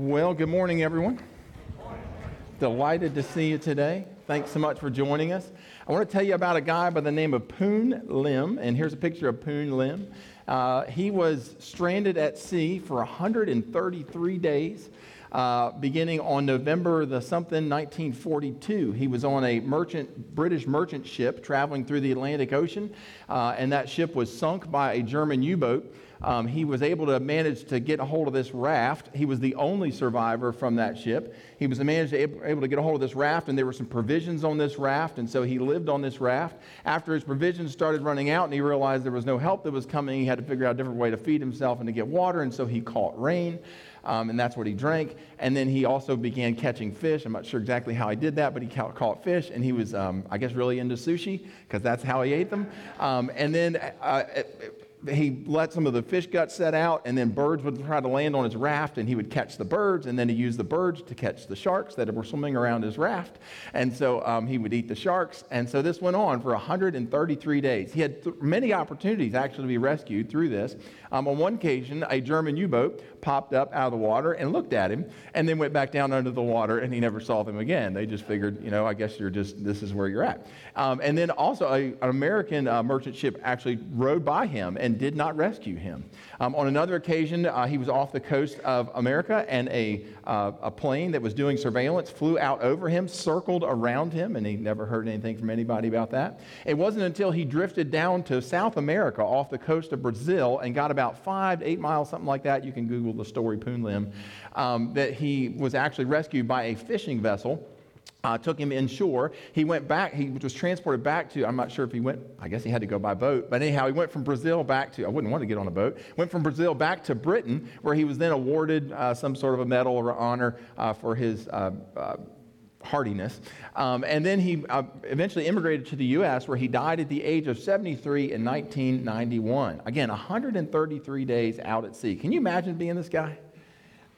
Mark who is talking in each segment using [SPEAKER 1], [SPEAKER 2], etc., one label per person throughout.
[SPEAKER 1] Well, good morning, everyone. Delighted to see you today. Thanks so much for joining us. I want to tell you about a guy by the name of Poon Lim, and here's a picture of Poon Lim. Uh, he was stranded at sea for 133 days. Uh, beginning on November the something 1942. He was on a merchant British merchant ship traveling through the Atlantic Ocean, uh, and that ship was sunk by a German U-boat. Um, he was able to manage to get a hold of this raft. He was the only survivor from that ship. He was managed to able, able to get a hold of this raft, and there were some provisions on this raft, and so he lived on this raft. After his provisions started running out, and he realized there was no help that was coming, he had to figure out a different way to feed himself and to get water, and so he caught rain. Um, and that's what he drank. And then he also began catching fish. I'm not sure exactly how he did that, but he ca- caught fish, and he was, um, I guess, really into sushi because that's how he ate them. Um, and then uh, it, he let some of the fish guts set out, and then birds would try to land on his raft, and he would catch the birds, and then he used the birds to catch the sharks that were swimming around his raft. And so um, he would eat the sharks. And so this went on for 133 days. He had th- many opportunities actually to be rescued through this. Um, on one occasion, a German U boat popped up out of the water and looked at him, and then went back down under the water, and he never saw them again. They just figured, you know, I guess you're just, this is where you're at. Um, and then also, a, an American uh, merchant ship actually rode by him and did not rescue him. Um, on another occasion, uh, he was off the coast of America, and a, uh, a plane that was doing surveillance flew out over him, circled around him, and he never heard anything from anybody about that. It wasn't until he drifted down to South America off the coast of Brazil and got about five to eight miles, something like that. You can Google the story Poon Lim, um, that he was actually rescued by a fishing vessel uh, took him inshore. He went back, he was transported back to, I'm not sure if he went, I guess he had to go by boat, but anyhow, he went from Brazil back to, I wouldn't want to get on a boat, went from Brazil back to Britain, where he was then awarded uh, some sort of a medal or honor uh, for his uh, uh, hardiness. Um, and then he uh, eventually immigrated to the U.S., where he died at the age of 73 in 1991. Again, 133 days out at sea. Can you imagine being this guy?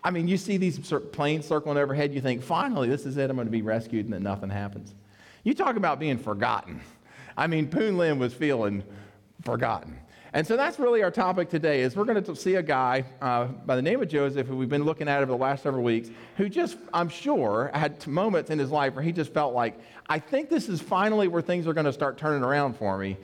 [SPEAKER 1] I mean, you see these planes circling overhead, you think, finally, this is it, I'm going to be rescued, and then nothing happens. You talk about being forgotten. I mean, Poon Lim was feeling forgotten. And so that's really our topic today is we're going to see a guy uh, by the name of Joseph who we've been looking at over the last several weeks who just, I'm sure, had moments in his life where he just felt like, I think this is finally where things are going to start turning around for me,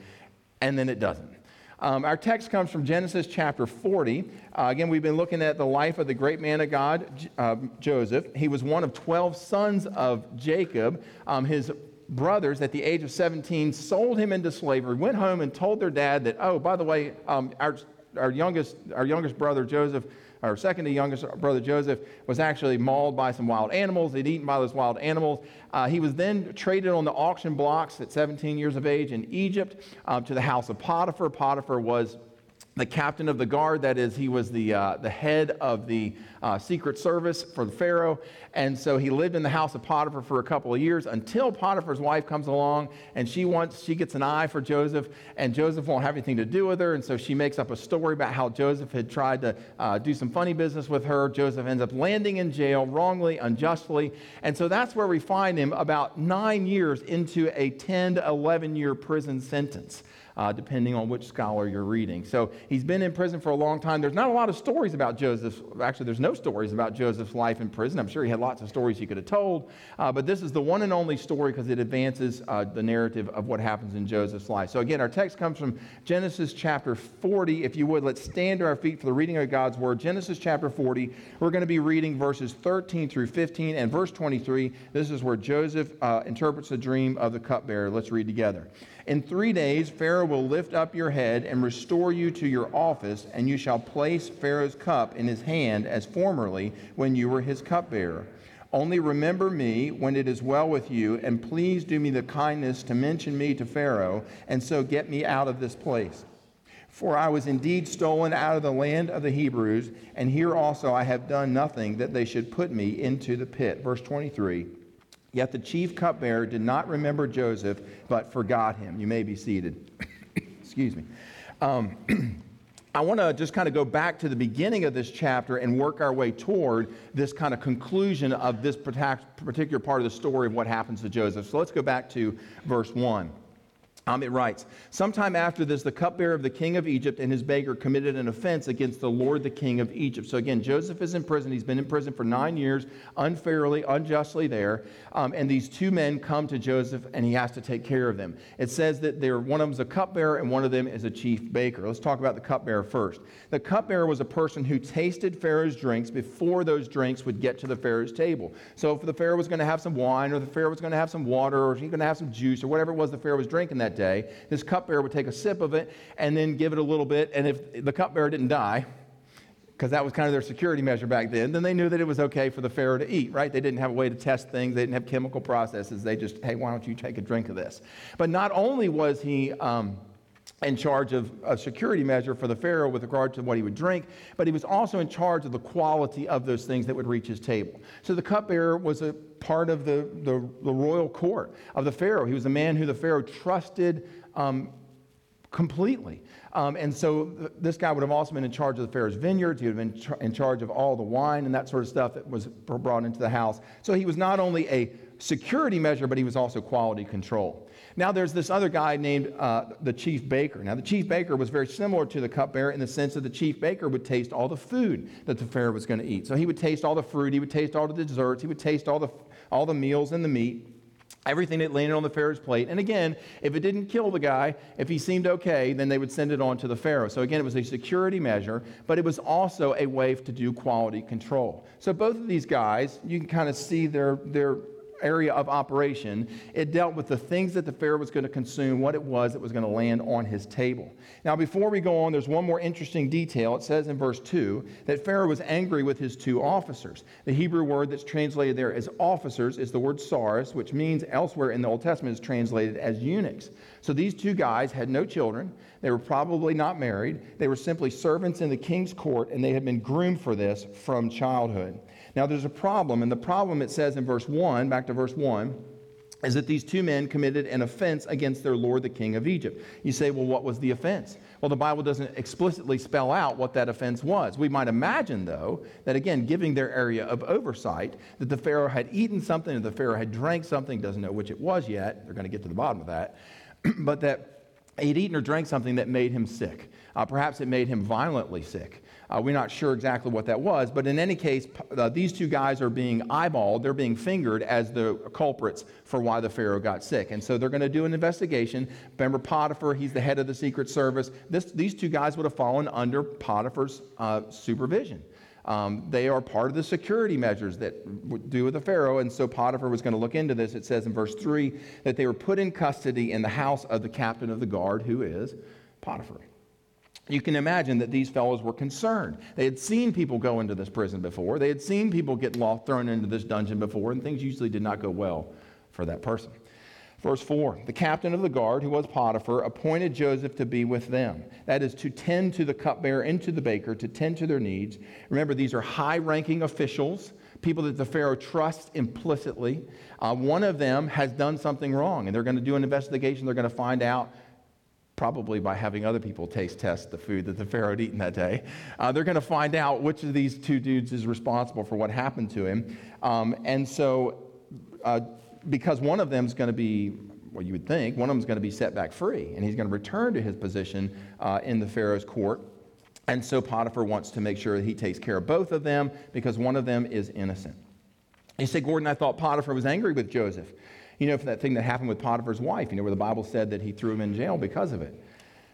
[SPEAKER 1] and then it doesn't. Um, our text comes from Genesis chapter 40. Uh, again, we've been looking at the life of the great man of God, uh, Joseph. He was one of 12 sons of Jacob. Um, his brothers, at the age of 17, sold him into slavery, went home and told their dad that, oh, by the way, um, our, our, youngest, our youngest brother, Joseph, our second to youngest brother Joseph was actually mauled by some wild animals. He'd eaten by those wild animals. Uh, he was then traded on the auction blocks at 17 years of age in Egypt uh, to the house of Potiphar. Potiphar was the captain of the guard, that is, he was the, uh, the head of the uh, secret service for the Pharaoh. And so he lived in the house of Potiphar for a couple of years until Potiphar's wife comes along and she wants, she gets an eye for Joseph, and Joseph won't have anything to do with her. And so she makes up a story about how Joseph had tried to uh, do some funny business with her. Joseph ends up landing in jail wrongly, unjustly. And so that's where we find him about nine years into a 10 to 11 year prison sentence uh, depending on which scholar you're reading. So he's been in prison for a long time. There's not a lot of stories about Joseph. Actually, there's no stories about Joseph's life in prison. I'm sure he had lots of stories he could have told, uh, but this is the one and only story because it advances uh, the narrative of what happens in Joseph's life. So again, our text comes from Genesis chapter 40. If you would, let's stand to our feet for the reading of God's word. Genesis chapter 40. We're going to be reading verses 13 through 15 and verse 23. This is where Joseph uh, interprets the dream of the cupbearer. Let's read together. In three days, Pharaoh will lift up your head and restore you to your office, and you shall place Pharaoh's cup in his hand as formerly when you were his cupbearer. Only remember me when it is well with you, and please do me the kindness to mention me to Pharaoh, and so get me out of this place. For I was indeed stolen out of the land of the Hebrews, and here also I have done nothing that they should put me into the pit. Verse 23. Yet the chief cupbearer did not remember Joseph, but forgot him. You may be seated. Excuse me. Um, I want to just kind of go back to the beginning of this chapter and work our way toward this kind of conclusion of this particular part of the story of what happens to Joseph. So let's go back to verse 1. Um, it writes, Sometime after this, the cupbearer of the king of Egypt and his baker committed an offense against the Lord, the king of Egypt. So again, Joseph is in prison. He's been in prison for nine years, unfairly, unjustly there. Um, and these two men come to Joseph, and he has to take care of them. It says that they're, one of them's a cupbearer, and one of them is a chief baker. Let's talk about the cupbearer first. The cupbearer was a person who tasted Pharaoh's drinks before those drinks would get to the Pharaoh's table. So if the Pharaoh was going to have some wine, or the Pharaoh was going to have some water, or he's going to have some juice, or whatever it was the Pharaoh was drinking that day, this cupbearer would take a sip of it and then give it a little bit. And if the cupbearer didn't die, because that was kind of their security measure back then, then they knew that it was okay for the Pharaoh to eat, right? They didn't have a way to test things, they didn't have chemical processes. They just, hey, why don't you take a drink of this? But not only was he. Um, in charge of a security measure for the Pharaoh with regard to what he would drink, but he was also in charge of the quality of those things that would reach his table. So the cupbearer was a part of the, the, the royal court of the Pharaoh. He was a man who the Pharaoh trusted um, completely. Um, and so th- this guy would have also been in charge of the Pharaoh's vineyards. He would have been in charge of all the wine and that sort of stuff that was brought into the house. So he was not only a security measure, but he was also quality control. Now there's this other guy named uh, the chief baker. Now the chief baker was very similar to the cupbearer in the sense that the chief baker would taste all the food that the Pharaoh was going to eat. So he would taste all the fruit, he would taste all the desserts, he would taste all the, all the meals and the meat everything that landed on the Pharaoh's plate. And again, if it didn't kill the guy, if he seemed okay, then they would send it on to the Pharaoh. So again, it was a security measure, but it was also a way to do quality control. So both of these guys, you can kind of see their, their area of operation, it dealt with the things that the Pharaoh was going to consume, what it was that was going to land on his table. Now, before we go on, there's one more interesting detail. It says in verse 2 that Pharaoh was angry with his two officers. The Hebrew word that's translated there as officers is the word saris, which means elsewhere in the Old Testament is translated as eunuchs. So these two guys had no children. They were probably not married. They were simply servants in the king's court, and they had been groomed for this from childhood. Now, there's a problem, and the problem it says in verse 1, back to verse 1, is that these two men committed an offense against their Lord, the king of Egypt. You say, well, what was the offense? Well, the Bible doesn't explicitly spell out what that offense was. We might imagine, though, that again, giving their area of oversight, that the Pharaoh had eaten something, or the Pharaoh had drank something, doesn't know which it was yet. They're going to get to the bottom of that. but that he'd eaten or drank something that made him sick. Uh, perhaps it made him violently sick. Uh, we're not sure exactly what that was, but in any case, uh, these two guys are being eyeballed, they're being fingered as the culprits for why the Pharaoh got sick. And so they're going to do an investigation. Remember Potiphar, he's the head of the Secret Service. This, these two guys would have fallen under Potiphar's uh, supervision. Um, they are part of the security measures that do with the Pharaoh. And so Potiphar was going to look into this. It says in verse 3 that they were put in custody in the house of the captain of the guard, who is Potiphar you can imagine that these fellows were concerned. They had seen people go into this prison before, they had seen people get lost, thrown into this dungeon before, and things usually did not go well for that person. Verse 4 The captain of the guard, who was Potiphar, appointed Joseph to be with them. That is, to tend to the cupbearer and to the baker, to tend to their needs. Remember, these are high ranking officials, people that the Pharaoh trusts implicitly. Uh, one of them has done something wrong, and they're going to do an investigation. They're going to find out probably by having other people taste test the food that the Pharaoh had eaten that day. Uh, they're going to find out which of these two dudes is responsible for what happened to him. Um, and so, uh, because one of them is going to be, well, you would think, one of them is going to be set back free, and he's going to return to his position uh, in the Pharaoh's court. And so Potiphar wants to make sure that he takes care of both of them because one of them is innocent. You say, Gordon, I thought Potiphar was angry with Joseph. You know, for that thing that happened with Potiphar's wife, you know, where the Bible said that he threw him in jail because of it.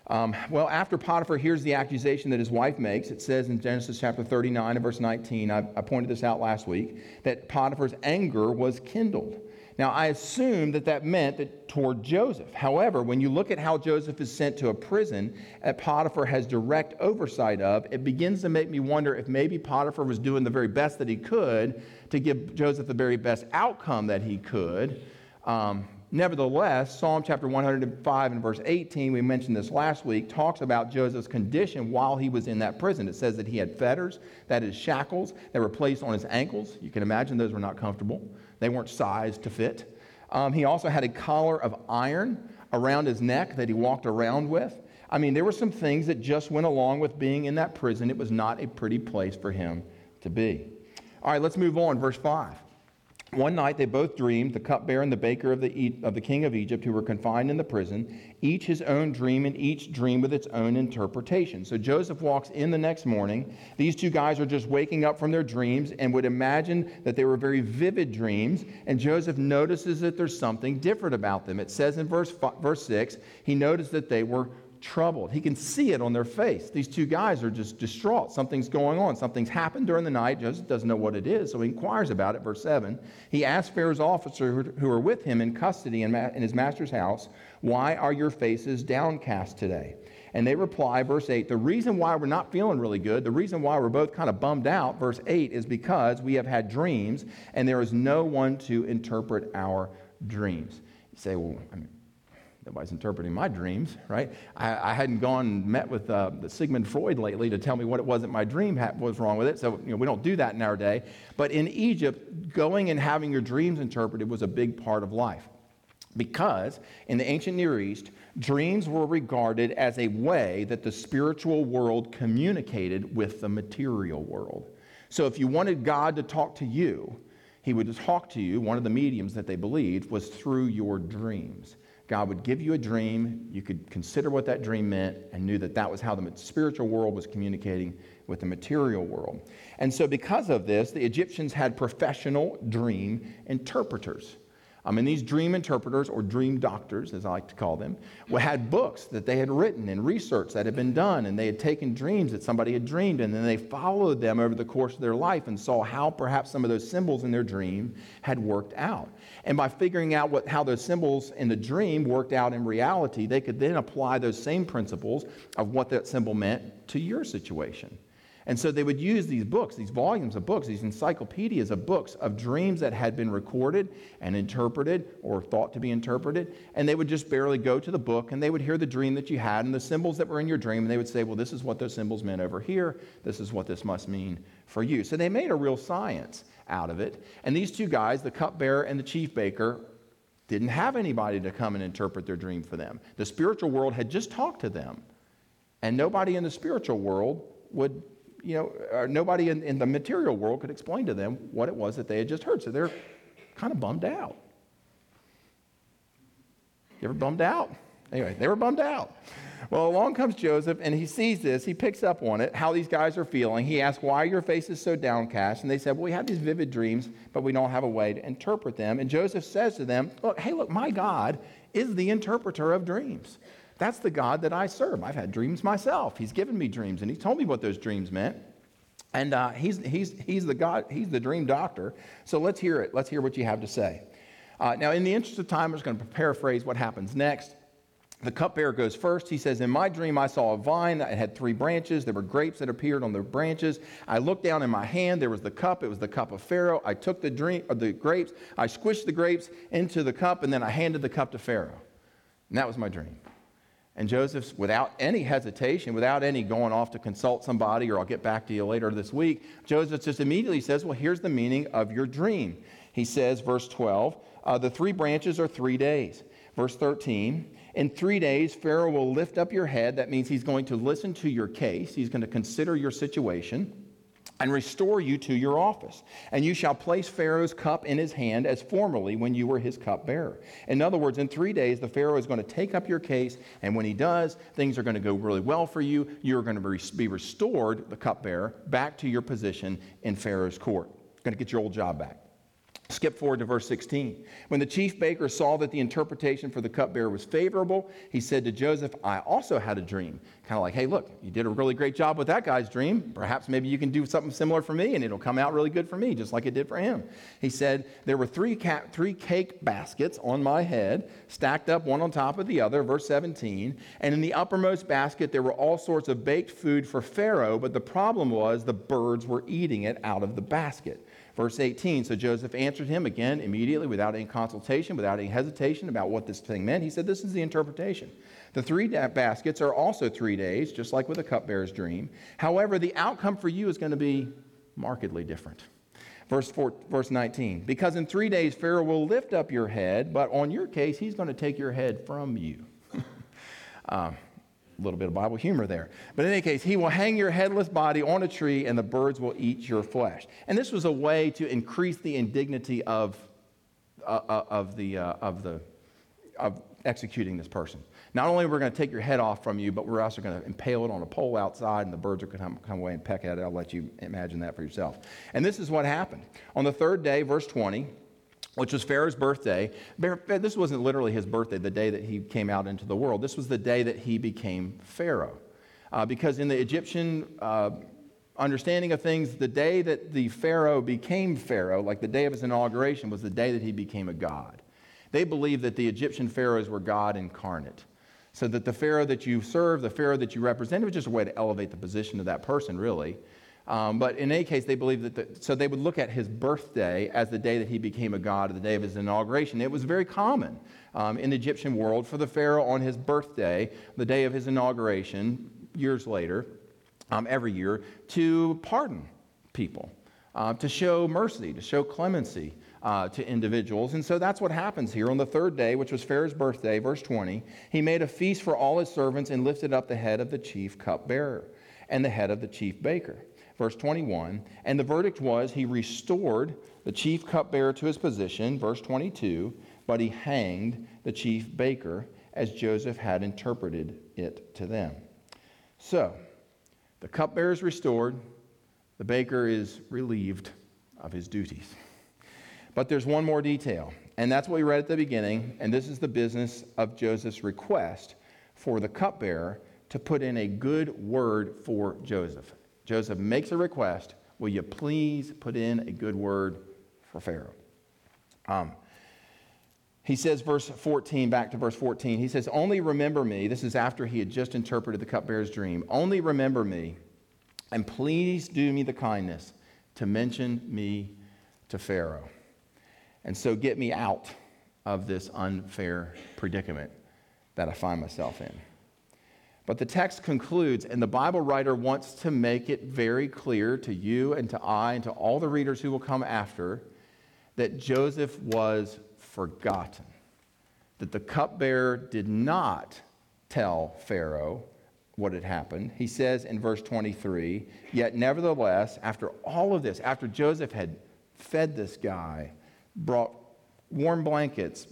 [SPEAKER 1] Um, well, after Potiphar hears the accusation that his wife makes, it says in Genesis chapter 39 and verse 19, I, I pointed this out last week, that Potiphar's anger was kindled. Now, I assume that that meant that toward Joseph. However, when you look at how Joseph is sent to a prison that Potiphar has direct oversight of, it begins to make me wonder if maybe Potiphar was doing the very best that he could to give Joseph the very best outcome that he could. Um, nevertheless, Psalm chapter 105 and verse 18, we mentioned this last week, talks about Joseph's condition while he was in that prison. It says that he had fetters, that is, shackles, that were placed on his ankles. You can imagine those were not comfortable, they weren't sized to fit. Um, he also had a collar of iron around his neck that he walked around with. I mean, there were some things that just went along with being in that prison. It was not a pretty place for him to be. All right, let's move on. Verse 5. One night they both dreamed, the cupbearer and the baker of the, of the king of Egypt, who were confined in the prison, each his own dream, and each dream with its own interpretation. So Joseph walks in the next morning. These two guys are just waking up from their dreams and would imagine that they were very vivid dreams. And Joseph notices that there's something different about them. It says in verse, verse 6, he noticed that they were troubled. He can see it on their face. These two guys are just distraught. Something's going on. Something's happened during the night. Joseph doesn't know what it is, so he inquires about it. Verse 7. He asks Pharaoh's officers who are with him in custody in, his master's house, Why are your faces downcast today? And they reply, verse 8, the reason why we're not feeling really good, the reason why we're both kind of bummed out, verse 8, is because we have had dreams and there is no one to interpret our dreams. You say, well, I mean, nobody's interpreting my dreams, right? I, I hadn't gone and met with uh, Sigmund Freud lately to tell me what it was that my dream ha- was wrong with it. So you know, we don't do that in our day. But in Egypt, going and having your dreams interpreted was a big part of life. Because in the ancient Near East, dreams were regarded as a way that the spiritual world communicated with the material world. So if you wanted God to talk to you, he would talk to you. One of the mediums that they believed was through your dreams. God would give you a dream. You could consider what that dream meant and knew that that was how the spiritual world was communicating with the material world. And so, because of this, the Egyptians had professional dream interpreters. I mean, these dream interpreters, or dream doctors, as I like to call them, had books that they had written and research that had been done, and they had taken dreams that somebody had dreamed, and then they followed them over the course of their life and saw how perhaps some of those symbols in their dream had worked out. And by figuring out what, how those symbols in the dream worked out in reality, they could then apply those same principles of what that symbol meant to your situation. And so they would use these books, these volumes of books, these encyclopedias of books of dreams that had been recorded and interpreted or thought to be interpreted. And they would just barely go to the book and they would hear the dream that you had and the symbols that were in your dream. And they would say, well, this is what those symbols meant over here. This is what this must mean for you. So they made a real science out of it. And these two guys, the cupbearer and the chief baker, didn't have anybody to come and interpret their dream for them. The spiritual world had just talked to them. And nobody in the spiritual world would you know, nobody in, in the material world could explain to them what it was that they had just heard. So they're kind of bummed out. You ever bummed out? Anyway, they were bummed out. Well, along comes Joseph, and he sees this. He picks up on it, how these guys are feeling. He asks, Why your faces so downcast? And they said, Well, we have these vivid dreams, but we don't have a way to interpret them. And Joseph says to them, Look, hey, look, my God is the interpreter of dreams. That's the God that I serve. I've had dreams myself. He's given me dreams, and He told me what those dreams meant. And uh, he's, he's, he's the God, He's the dream doctor. So let's hear it. Let's hear what you have to say. Uh, now, in the interest of time, I'm just going to paraphrase what happens next. The cupbearer goes first. He says, In my dream, I saw a vine that had three branches. There were grapes that appeared on the branches. I looked down in my hand. There was the cup. It was the cup of Pharaoh. I took the, drink, the grapes. I squished the grapes into the cup, and then I handed the cup to Pharaoh. And that was my dream. And Joseph, without any hesitation, without any going off to consult somebody or I'll get back to you later this week, Joseph just immediately says, Well, here's the meaning of your dream. He says, verse 12, uh, the three branches are three days. Verse 13, in three days, Pharaoh will lift up your head. That means he's going to listen to your case, he's going to consider your situation and restore you to your office. And you shall place Pharaoh's cup in his hand as formerly when you were his cupbearer. In other words, in three days, the Pharaoh is going to take up your case, and when he does, things are going to go really well for you. You're going to be restored, the cupbearer, back to your position in Pharaoh's court. You're Going to get your old job back. Skip forward to verse 16. When the chief baker saw that the interpretation for the cupbearer was favorable, he said to Joseph, I also had a dream. Kind of like, hey, look, you did a really great job with that guy's dream. Perhaps maybe you can do something similar for me and it'll come out really good for me, just like it did for him. He said, There were three, ca- three cake baskets on my head, stacked up one on top of the other, verse 17. And in the uppermost basket, there were all sorts of baked food for Pharaoh, but the problem was the birds were eating it out of the basket. Verse 18 So Joseph answered him again immediately without any consultation, without any hesitation about what this thing meant. He said, This is the interpretation. The three baskets are also three days, just like with the cupbearer's dream. However, the outcome for you is going to be markedly different. Verse, four, verse 19 Because in three days Pharaoh will lift up your head, but on your case, he's going to take your head from you. um, little bit of Bible humor there. But in any case, he will hang your headless body on a tree and the birds will eat your flesh. And this was a way to increase the indignity of, uh, uh of, the, uh, of, the, of executing this person. Not only are we going to take your head off from you, but we're also going to impale it on a pole outside, and the birds are going to come, come away and peck at it. I'll let you imagine that for yourself. And this is what happened. On the third day, verse 20, which was Pharaoh's birthday. This wasn't literally his birthday, the day that he came out into the world. This was the day that he became Pharaoh. Uh, because in the Egyptian uh, understanding of things, the day that the Pharaoh became Pharaoh, like the day of his inauguration, was the day that he became a god. They believed that the Egyptian pharaohs were God incarnate. So that the Pharaoh that you serve, the Pharaoh that you represent, was just a way to elevate the position of that person, really. Um, but in any case, they believed that, the, so they would look at his birthday as the day that he became a god, the day of his inauguration. It was very common um, in the Egyptian world for the Pharaoh on his birthday, the day of his inauguration, years later, um, every year, to pardon people, uh, to show mercy, to show clemency. Uh, to individuals. And so that's what happens here. On the third day, which was Pharaoh's birthday, verse 20, he made a feast for all his servants and lifted up the head of the chief cupbearer and the head of the chief baker verse 21. And the verdict was he restored the chief cupbearer to his position, verse 22, but he hanged the chief baker as Joseph had interpreted it to them. So, the cupbearer is restored, the baker is relieved of his duties. But there's one more detail, and that's what we read at the beginning, and this is the business of Joseph's request for the cupbearer to put in a good word for Joseph. Joseph makes a request Will you please put in a good word for Pharaoh? Um, he says, verse 14, back to verse 14, he says, Only remember me. This is after he had just interpreted the cupbearer's dream. Only remember me, and please do me the kindness to mention me to Pharaoh. And so get me out of this unfair predicament that I find myself in. But the text concludes, and the Bible writer wants to make it very clear to you and to I and to all the readers who will come after that Joseph was forgotten. That the cupbearer did not tell Pharaoh what had happened. He says in verse 23 Yet, nevertheless, after all of this, after Joseph had fed this guy, brought warm blankets,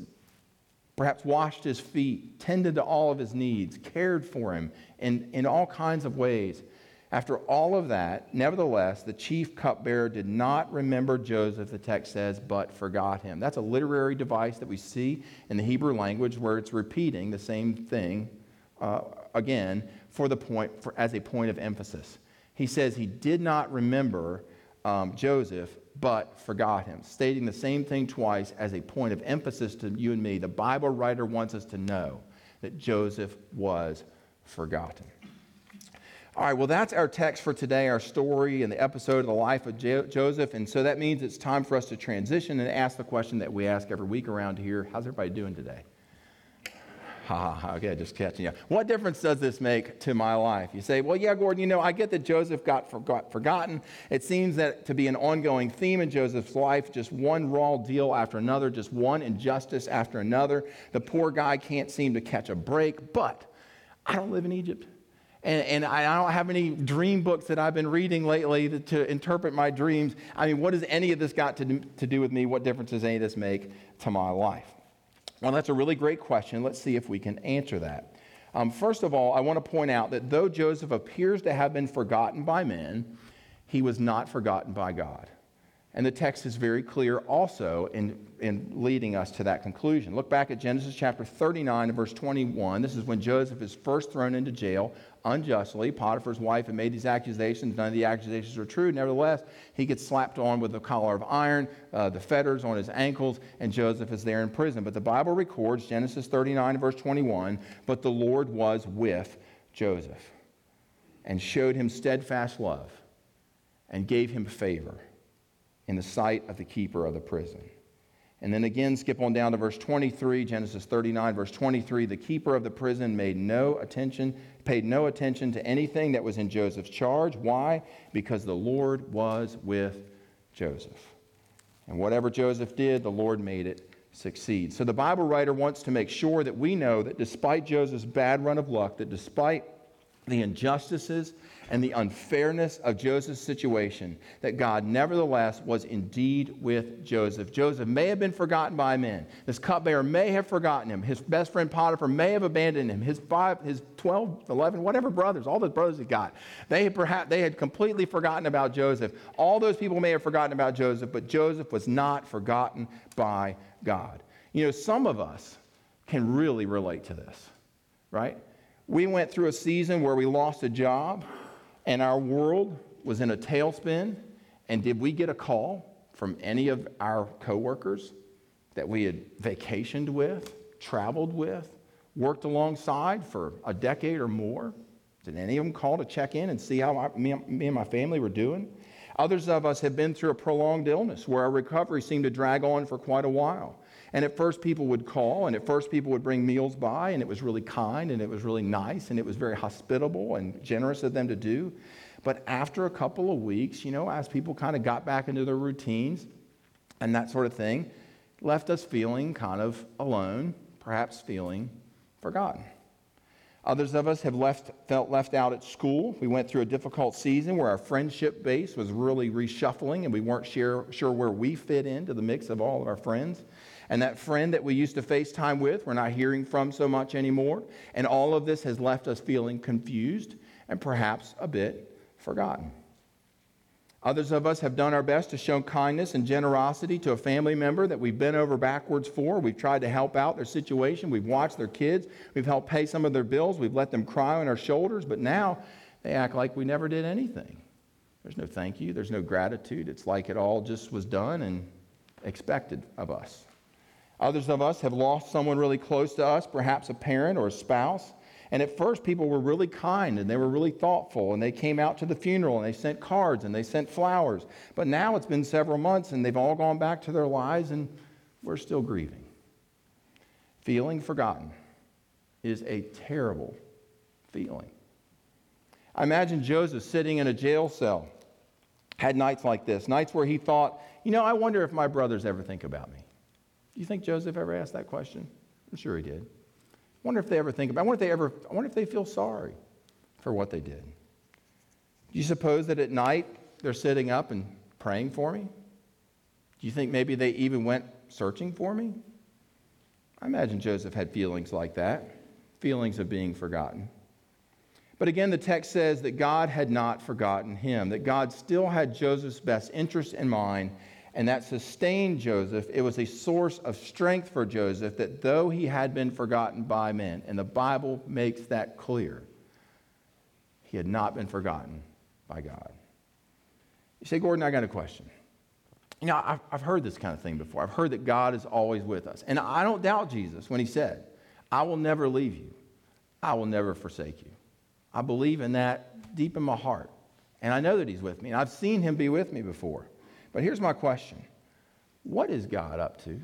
[SPEAKER 1] perhaps washed his feet, tended to all of his needs, cared for him in, in all kinds of ways. After all of that, nevertheless, the chief cupbearer did not remember Joseph, the text says, but forgot him. That's a literary device that we see in the Hebrew language where it's repeating the same thing uh, again for the point, for, as a point of emphasis. He says he did not remember um, Joseph, but forgot him, stating the same thing twice as a point of emphasis to you and me. The Bible writer wants us to know that Joseph was forgotten. All right, well, that's our text for today, our story and the episode of the life of jo- Joseph. And so that means it's time for us to transition and ask the question that we ask every week around here How's everybody doing today? Ha ha, okay, just catching you. What difference does this make to my life? You say, well, yeah, Gordon, you know, I get that Joseph got forgot, forgotten. It seems that to be an ongoing theme in Joseph's life, just one raw deal after another, just one injustice after another. The poor guy can't seem to catch a break, but I don't live in Egypt. And, and, I don't have any dream books that I've been reading lately to, to, interpret my dreams. I mean, what does any of this got to do, to do with me? What difference does any of this make to my life? Well, that's a really great question. Let's see if we can answer that. Um, first of all, I want to point out that though Joseph appears to have been forgotten by men, he was not forgotten by God. And the text is very clear also in, in leading us to that conclusion. Look back at Genesis chapter 39 and verse 21. This is when Joseph is first thrown into jail unjustly. Potiphar's wife had made these accusations. None of the accusations are true. Nevertheless, he gets slapped on with a collar of iron, uh, the fetters on his ankles, and Joseph is there in prison. But the Bible records, Genesis 39 verse 21, but the Lord was with Joseph and showed him steadfast love and gave him favor in the sight of the keeper of the prison. And then again, skip on down to verse 23, Genesis 39, verse 23. The keeper of the prison made no attention, paid no attention to anything that was in Joseph's charge. Why? Because the Lord was with Joseph. And whatever Joseph did, the Lord made it succeed. So the Bible writer wants to make sure that we know that despite Joseph's bad run of luck, that despite the injustices and the unfairness of Joseph's situation, that God nevertheless was indeed with Joseph. Joseph may have been forgotten by men. This cupbearer may have forgotten him. His best friend Potiphar may have abandoned him. His five, his 12, 11, whatever brothers, all the brothers he got, they had perhaps they had completely forgotten about Joseph. All those people may have forgotten about Joseph, but Joseph was not forgotten by God. You know, some of us can really relate to this, right? We went through a season where we lost a job and our world was in a tailspin. And did we get a call from any of our coworkers that we had vacationed with, traveled with, worked alongside for a decade or more? Did any of them call to check in and see how I, me, me and my family were doing? Others of us have been through a prolonged illness where our recovery seemed to drag on for quite a while. And at first, people would call, and at first, people would bring meals by, and it was really kind, and it was really nice, and it was very hospitable and generous of them to do. But after a couple of weeks, you know, as people kind of got back into their routines and that sort of thing, left us feeling kind of alone, perhaps feeling forgotten. Others of us have left, felt left out at school. We went through a difficult season where our friendship base was really reshuffling and we weren't sure, sure where we fit into the mix of all of our friends. And that friend that we used to FaceTime with, we're not hearing from so much anymore. And all of this has left us feeling confused and perhaps a bit forgotten. Others of us have done our best to show kindness and generosity to a family member that we've been over backwards for. We've tried to help out their situation. We've watched their kids. We've helped pay some of their bills. We've let them cry on our shoulders. But now they act like we never did anything. There's no thank you. There's no gratitude. It's like it all just was done and expected of us. Others of us have lost someone really close to us, perhaps a parent or a spouse. And at first, people were really kind and they were really thoughtful and they came out to the funeral and they sent cards and they sent flowers. But now it's been several months and they've all gone back to their lives and we're still grieving. Feeling forgotten is a terrible feeling. I imagine Joseph sitting in a jail cell, had nights like this, nights where he thought, you know, I wonder if my brothers ever think about me. Do you think Joseph ever asked that question? I'm sure he did. I wonder if they ever think about. I wonder if they ever. I wonder if they feel sorry for what they did. Do you suppose that at night they're sitting up and praying for me? Do you think maybe they even went searching for me? I imagine Joseph had feelings like that, feelings of being forgotten. But again, the text says that God had not forgotten him, that God still had Joseph's best interest in mind, and that sustained Joseph. It was a source of strength for Joseph that though he had been forgotten by men, and the Bible makes that clear, he had not been forgotten by God. You say, Gordon, I got a question. You know, I've, I've heard this kind of thing before. I've heard that God is always with us. And I don't doubt Jesus when he said, I will never leave you, I will never forsake you. I believe in that deep in my heart. And I know that he's with me. And I've seen him be with me before. But here's my question What is God up to?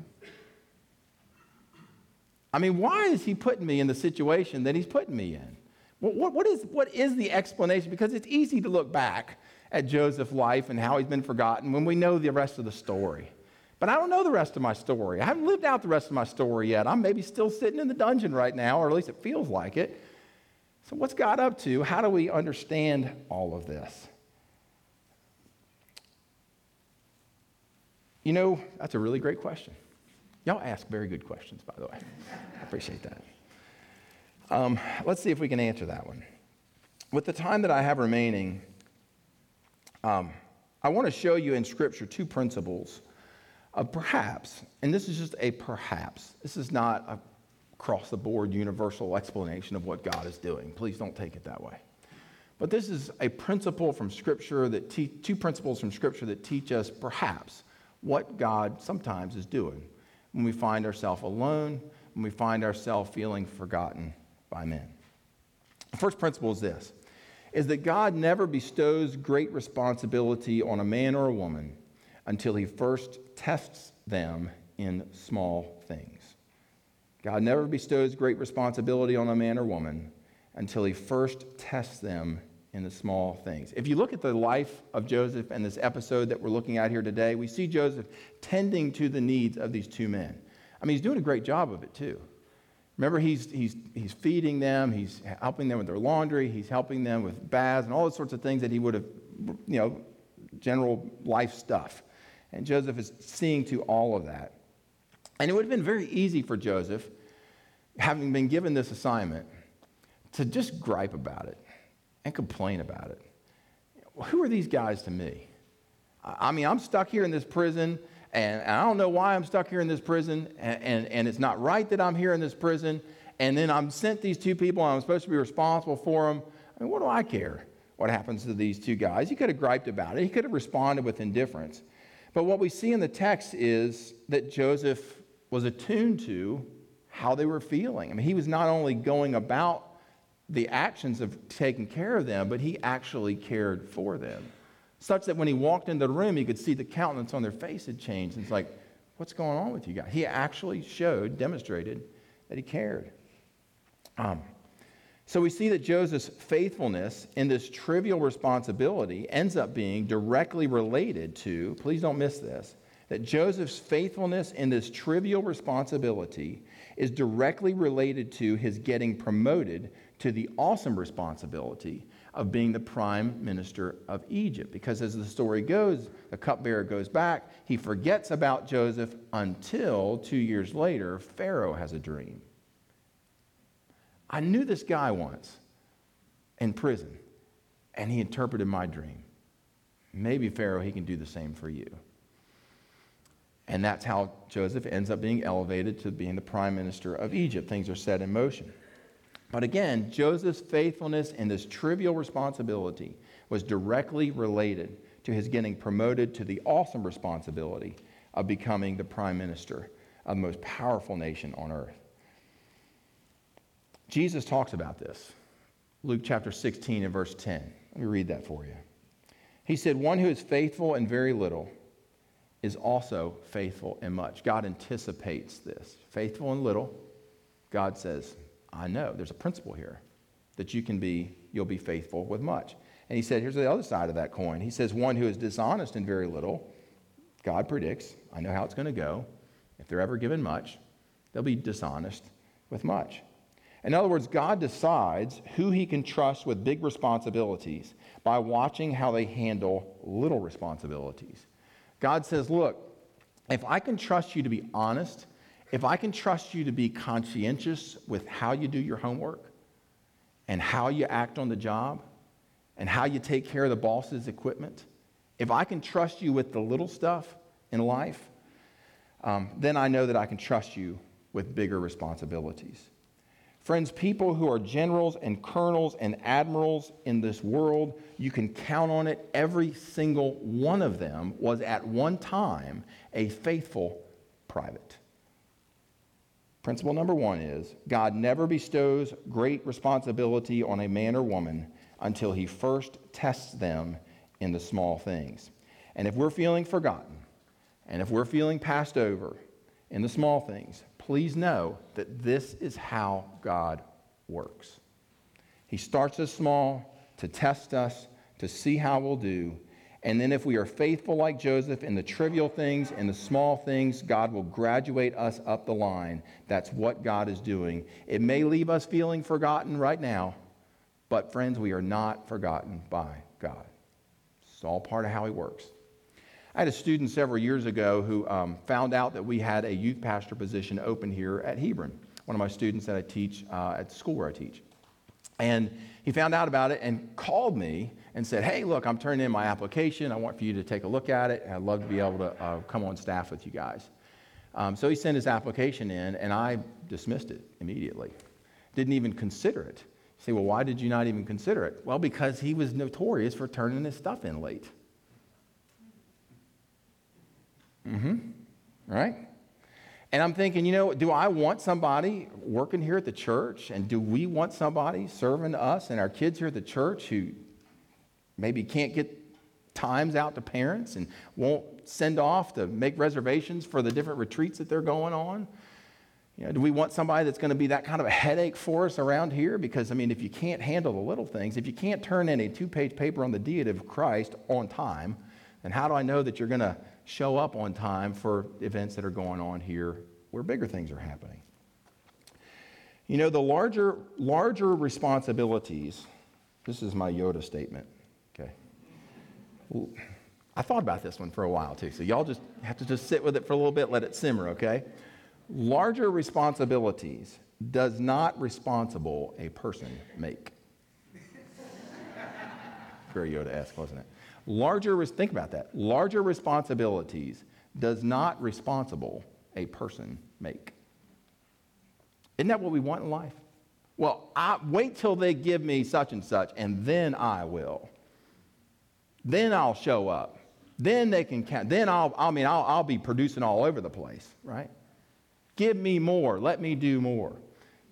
[SPEAKER 1] I mean, why is He putting me in the situation that He's putting me in? What, what, is, what is the explanation? Because it's easy to look back at Joseph's life and how he's been forgotten when we know the rest of the story. But I don't know the rest of my story. I haven't lived out the rest of my story yet. I'm maybe still sitting in the dungeon right now, or at least it feels like it. So, what's God up to? How do we understand all of this? You know, that's a really great question. Y'all ask very good questions, by the way. I appreciate that. Um, let's see if we can answer that one. With the time that I have remaining, um, I want to show you in Scripture two principles of perhaps, and this is just a perhaps. This is not a across the board universal explanation of what God is doing. Please don't take it that way. But this is a principle from Scripture that te- two principles from Scripture that teach us perhaps what God sometimes is doing when we find ourselves alone, when we find ourselves feeling forgotten by men. The first principle is this is that God never bestows great responsibility on a man or a woman until he first tests them in small things. God never bestows great responsibility on a man or woman until he first tests them in the small things. If you look at the life of Joseph and this episode that we're looking at here today, we see Joseph tending to the needs of these two men. I mean, he's doing a great job of it too. Remember, he's, he's, he's feeding them, he's helping them with their laundry, he's helping them with baths and all those sorts of things that he would have, you know, general life stuff. And Joseph is seeing to all of that. And it would have been very easy for Joseph, having been given this assignment, to just gripe about it and complain about it. Who are these guys to me? I mean, I'm stuck here in this prison, and I don't know why I'm stuck here in this prison, and, and, and it's not right that I'm here in this prison. And then I'm sent these two people, and I'm supposed to be responsible for them. I mean, what do I care what happens to these two guys? He could have griped about it, he could have responded with indifference. But what we see in the text is that Joseph was attuned to how they were feeling. I mean, he was not only going about the actions of taking care of them, but he actually cared for them. Such that when he walked into the room, you could see the countenance on their face had changed. And It's like, what's going on with you guys? He actually showed, demonstrated that he cared. Um, so we see that Joseph's faithfulness in this trivial responsibility ends up being directly related to, please don't miss this, that Joseph's faithfulness in this trivial responsibility is directly related to his getting promoted to the awesome responsibility of being the prime minister of Egypt. Because as the story goes, the cupbearer goes back, he forgets about Joseph until two years later, Pharaoh has a dream. I knew this guy once in prison, and he interpreted my dream. Maybe, Pharaoh, he can do the same for you. And that's how Joseph ends up being elevated to being the prime minister of Egypt. Things are set in motion. But again, Joseph's faithfulness in this trivial responsibility was directly related to his getting promoted to the awesome responsibility of becoming the prime minister of the most powerful nation on earth. Jesus talks about this. Luke chapter 16 and verse 10. Let me read that for you. He said, One who is faithful in very little is also faithful in much. God anticipates this. Faithful in little, God says, I know. There's a principle here that you can be, you'll be faithful with much. And he said, here's the other side of that coin. He says, one who is dishonest in very little, God predicts, I know how it's going to go. If they're ever given much, they'll be dishonest with much. In other words, God decides who he can trust with big responsibilities by watching how they handle little responsibilities. God says, Look, if I can trust you to be honest, if I can trust you to be conscientious with how you do your homework and how you act on the job and how you take care of the boss's equipment, if I can trust you with the little stuff in life, um, then I know that I can trust you with bigger responsibilities. Friends, people who are generals and colonels and admirals in this world, you can count on it. Every single one of them was at one time a faithful private. Principle number one is God never bestows great responsibility on a man or woman until he first tests them in the small things. And if we're feeling forgotten, and if we're feeling passed over in the small things, please know that this is how God works. He starts us small to test us, to see how we'll do. And then, if we are faithful like Joseph in the trivial things and the small things, God will graduate us up the line. That's what God is doing. It may leave us feeling forgotten right now, but friends, we are not forgotten by God. It's all part of how He works. I had a student several years ago who um, found out that we had a youth pastor position open here at Hebron, one of my students that I teach uh, at the school where I teach. And he found out about it and called me and said, Hey, look, I'm turning in my application. I want for you to take a look at it. I'd love to be able to uh, come on staff with you guys. Um, so he sent his application in, and I dismissed it immediately. Didn't even consider it. You say, Well, why did you not even consider it? Well, because he was notorious for turning his stuff in late. Mm-hmm. Right? And I'm thinking, you know, do I want somebody working here at the church? And do we want somebody serving us and our kids here at the church who maybe can't get times out to parents and won't send off to make reservations for the different retreats that they're going on? You know, do we want somebody that's going to be that kind of a headache for us around here? Because, I mean, if you can't handle the little things, if you can't turn in a two page paper on the deity of Christ on time, then how do I know that you're going to show up on time for events that are going on here where bigger things are happening. You know, the larger, larger responsibilities, this is my Yoda statement, okay? I thought about this one for a while too, so y'all just have to just sit with it for a little bit, let it simmer, okay? Larger responsibilities does not responsible a person make. Very Yoda-esque, wasn't it? Larger, think about that. Larger responsibilities does not responsible a person make. Isn't that what we want in life? Well, I, wait till they give me such and such, and then I will. Then I'll show up. Then they can count. Then I'll, I mean, I'll, I'll be producing all over the place, right? Give me more. Let me do more.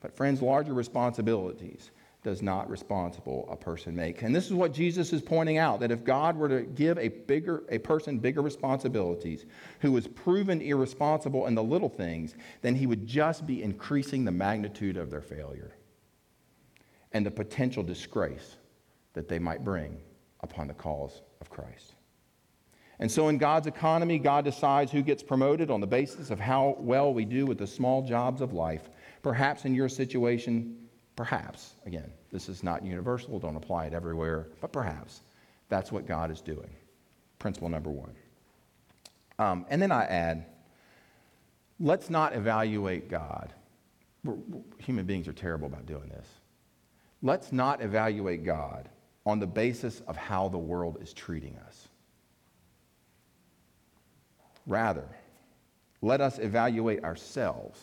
[SPEAKER 1] But, friends, larger responsibilities does not responsible a person make. And this is what Jesus is pointing out that if God were to give a bigger a person bigger responsibilities who was proven irresponsible in the little things, then he would just be increasing the magnitude of their failure and the potential disgrace that they might bring upon the cause of Christ. And so, in God's economy, God decides who gets promoted on the basis of how well we do with the small jobs of life. Perhaps in your situation, Perhaps, again, this is not universal, don't apply it everywhere, but perhaps that's what God is doing. Principle number one. Um, and then I add, let's not evaluate God. We're, human beings are terrible about doing this. Let's not evaluate God on the basis of how the world is treating us. Rather, let us evaluate ourselves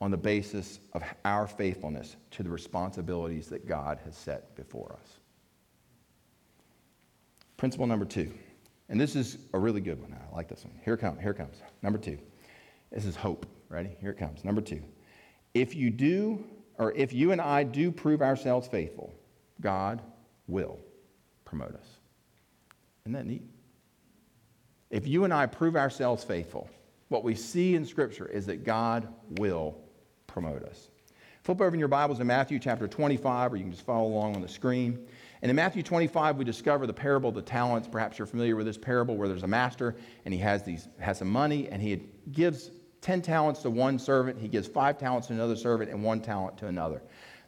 [SPEAKER 1] on the basis of our faithfulness to the responsibilities that God has set before us. Principle number two, and this is a really good one. I like this one. Here comes. Here comes. Number two. This is hope. Ready? Here it comes. Number two. If you do, or if you and I do prove ourselves faithful, God will promote us. Isn't that neat? If you and I prove ourselves faithful, what we see in Scripture is that God will promote us. Flip over in your Bibles to Matthew chapter 25, or you can just follow along on the screen. And in Matthew 25, we discover the parable of the talents. Perhaps you're familiar with this parable where there's a master and he has, these, has some money and he gives 10 talents to one servant, he gives five talents to another servant, and one talent to another.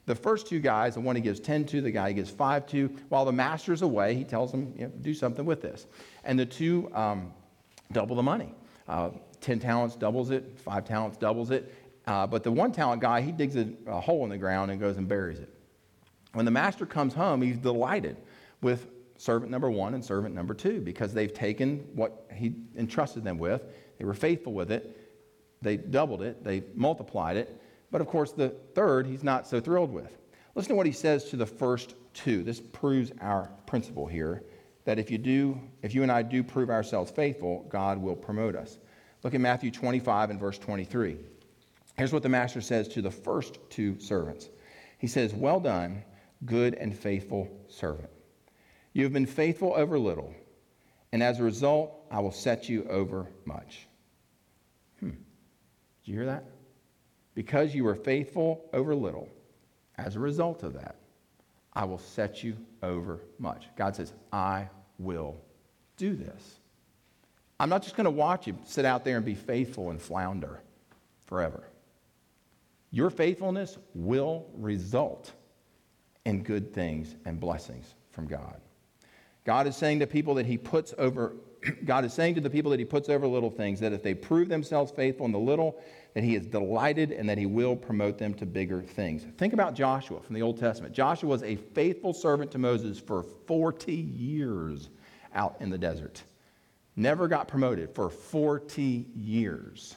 [SPEAKER 1] The first two guys, the one he gives 10 to, the guy he gives five to, while the master's away, he tells them, you know, do something with this. And the two um, double the money. Uh, 10 talents doubles it, five talents doubles it, uh, but the one talent guy, he digs a, a hole in the ground and goes and buries it. When the master comes home, he's delighted with servant number one and servant number two because they've taken what he entrusted them with. They were faithful with it. They doubled it. They multiplied it. But of course, the third, he's not so thrilled with. Listen to what he says to the first two. This proves our principle here that if you do, if you and I do prove ourselves faithful, God will promote us. Look at Matthew 25 and verse 23. Here's what the master says to the first two servants He says, Well done, good and faithful servant. You have been faithful over little, and as a result, I will set you over much. Hmm. Did you hear that? Because you were faithful over little, as a result of that, I will set you over much. God says, I will do this. I'm not just going to watch you sit out there and be faithful and flounder forever. Your faithfulness will result in good things and blessings from God. God is saying to people that he puts over God is saying to the people that he puts over little things that if they prove themselves faithful in the little, that he is delighted and that he will promote them to bigger things. Think about Joshua from the Old Testament. Joshua was a faithful servant to Moses for 40 years out in the desert. Never got promoted for 40 years.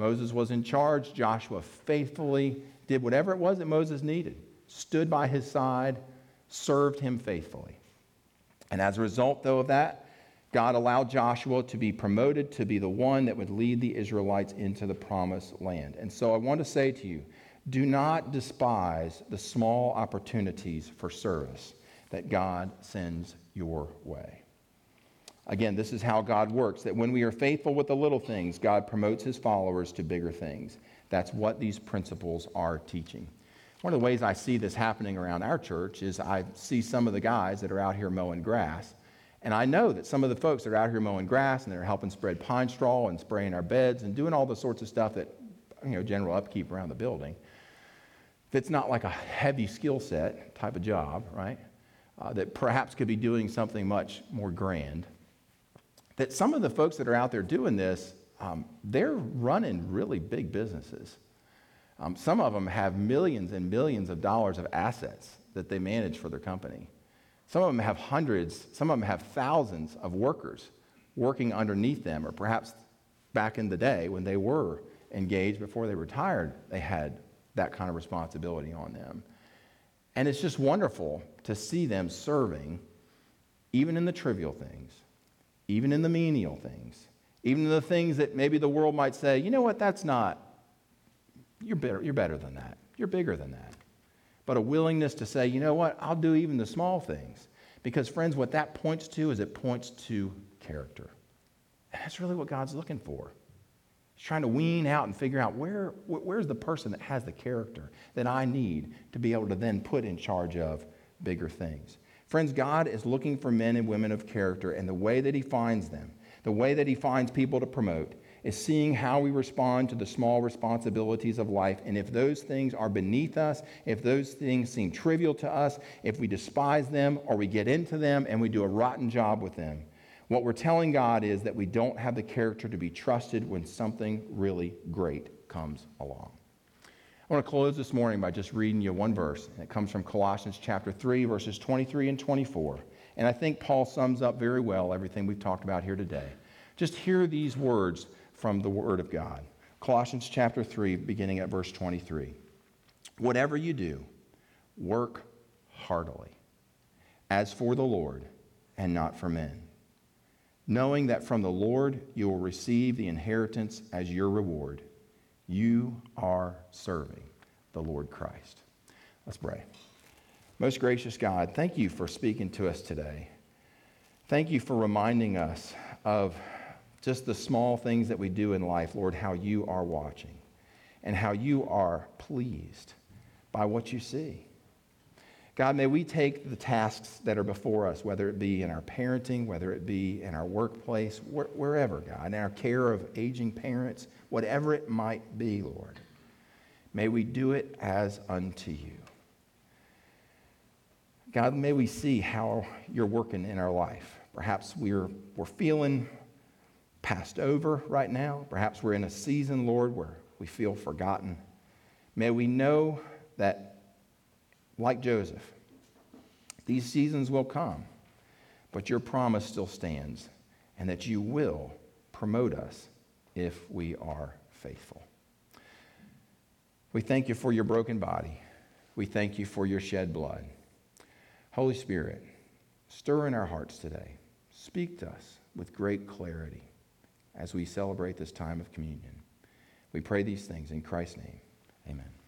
[SPEAKER 1] Moses was in charge. Joshua faithfully did whatever it was that Moses needed, stood by his side, served him faithfully. And as a result, though, of that, God allowed Joshua to be promoted to be the one that would lead the Israelites into the promised land. And so I want to say to you do not despise the small opportunities for service that God sends your way. Again, this is how God works that when we are faithful with the little things, God promotes his followers to bigger things. That's what these principles are teaching. One of the ways I see this happening around our church is I see some of the guys that are out here mowing grass. And I know that some of the folks that are out here mowing grass and they're helping spread pine straw and spraying our beds and doing all the sorts of stuff that you know, general upkeep around the building. It's not like a heavy skill set type of job, right? Uh, that perhaps could be doing something much more grand. That some of the folks that are out there doing this, um, they're running really big businesses. Um, some of them have millions and millions of dollars of assets that they manage for their company. Some of them have hundreds, some of them have thousands of workers working underneath them, or perhaps back in the day when they were engaged before they retired, they had that kind of responsibility on them. And it's just wonderful to see them serving, even in the trivial things, even in the menial things, even in the things that maybe the world might say, you know what, that's not, you're better, you're better than that. You're bigger than that. But a willingness to say, you know what, I'll do even the small things. Because, friends, what that points to is it points to character. And that's really what God's looking for. He's trying to wean out and figure out where, where's the person that has the character that I need to be able to then put in charge of bigger things. Friends, God is looking for men and women of character, and the way that He finds them, the way that He finds people to promote, is seeing how we respond to the small responsibilities of life. And if those things are beneath us, if those things seem trivial to us, if we despise them or we get into them and we do a rotten job with them, what we're telling God is that we don't have the character to be trusted when something really great comes along. I want to close this morning by just reading you one verse. It comes from Colossians chapter 3, verses 23 and 24. And I think Paul sums up very well everything we've talked about here today. Just hear these words from the Word of God. Colossians chapter 3, beginning at verse 23. Whatever you do, work heartily, as for the Lord and not for men knowing that from the Lord you will receive the inheritance as your reward. You are serving the Lord Christ. Let's pray. Most gracious God, thank you for speaking to us today. Thank you for reminding us of just the small things that we do in life, Lord, how you are watching and how you are pleased by what you see. God, may we take the tasks that are before us, whether it be in our parenting, whether it be in our workplace, wh- wherever, God, in our care of aging parents, whatever it might be, Lord. May we do it as unto you. God, may we see how you're working in our life. Perhaps we're, we're feeling passed over right now. Perhaps we're in a season, Lord, where we feel forgotten. May we know that like Joseph. These seasons will come, but your promise still stands, and that you will promote us if we are faithful. We thank you for your broken body. We thank you for your shed blood. Holy Spirit, stir in our hearts today. Speak to us with great clarity as we celebrate this time of communion. We pray these things in Christ's name. Amen.